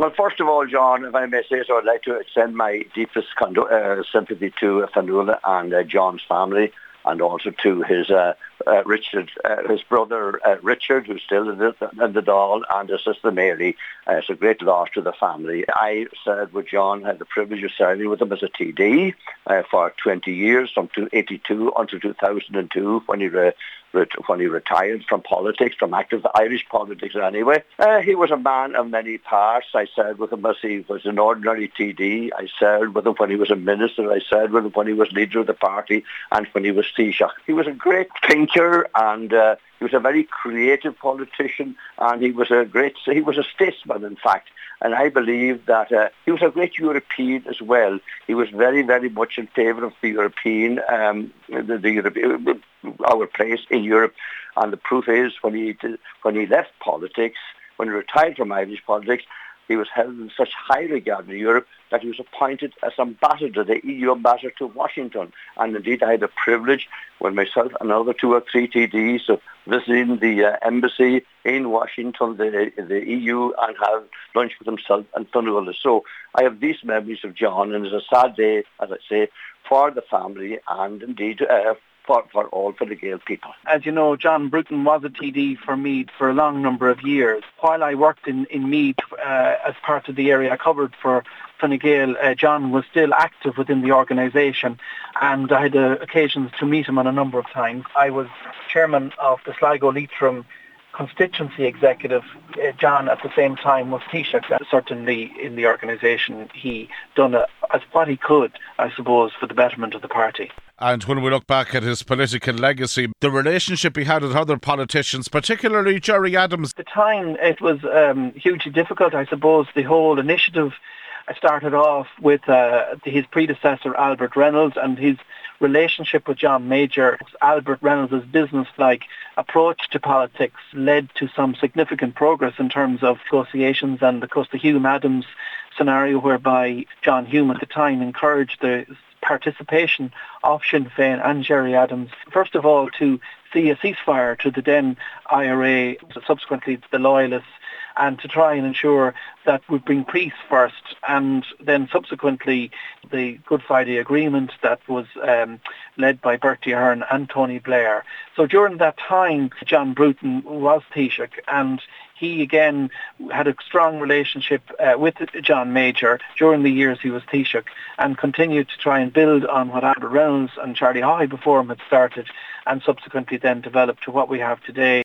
Well, first of all, John, if I may say so, I'd like to extend my deepest condo- uh, sympathy to Fionnuala and uh, John's family and also to his uh, uh, Richard, uh, his brother uh, Richard, who's still in the, in the Dáil, and his sister Mary. Uh, it's a great loss to the family. I served with John, had the privilege of serving with him as a TD uh, for 20 years, from 1982 until 2002, when he re- when he retired from politics, from active Irish politics anyway. Uh, he was a man of many parts. I served with him as he was an ordinary TD. I served with him when he was a minister. I served with him when he was leader of the party and when he was Taoiseach. He was a great thinker and uh, he was a very creative politician and he was a great, he was a statesman in fact. And I believe that uh, he was a great European as well. He was very, very much in favour of the European, um, the, the, our place in Europe. And the proof is when he, when he left politics, when he retired from Irish politics, he was held in such high regard in Europe that he was appointed as ambassador, the EU ambassador to Washington. And indeed, I had the privilege with myself and other two or three TDs of visiting the uh, embassy in Washington, the, the EU, and have lunch with himself and Fionnuala. So I have these memories of John, and it's a sad day, as I say, for the family and indeed uh, for, for all Fine Gael people. As you know, John Bruton was a TD for Meath for a long number of years. While I worked in, in Meath uh, as part of the area I covered for Fine Gael, uh, John was still active within the organisation and I had uh, occasions to meet him on a number of times. I was chairman of the Sligo Leitrim constituency executive, uh, John, at the same time was Taoiseach. Certainly in the organisation, he done a, as what he could, I suppose, for the betterment of the party. And when we look back at his political legacy, the relationship he had with other politicians, particularly Gerry Adams. At the time, it was um, hugely difficult, I suppose. The whole initiative started off with uh, his predecessor Albert Reynolds and his relationship with John Major. Albert Reynolds' business-like approach to politics led to some significant progress in terms of negotiations and of course the Hume Adams scenario whereby John Hume at the time encouraged the participation of Sinn Féin and Gerry Adams, first of all to see a ceasefire to the then IRA, subsequently to the Loyalists, and to try and ensure that we bring peace first and then subsequently the Good Friday Agreement that was um, led by Bertie Ahern and Tony Blair. So during that time, John Bruton was Taoiseach and he again had a strong relationship uh, with John Major during the years he was Taoiseach and continued to try and build on what Albert Reynolds and Charlie Haughey before him had started and subsequently then developed to what we have today.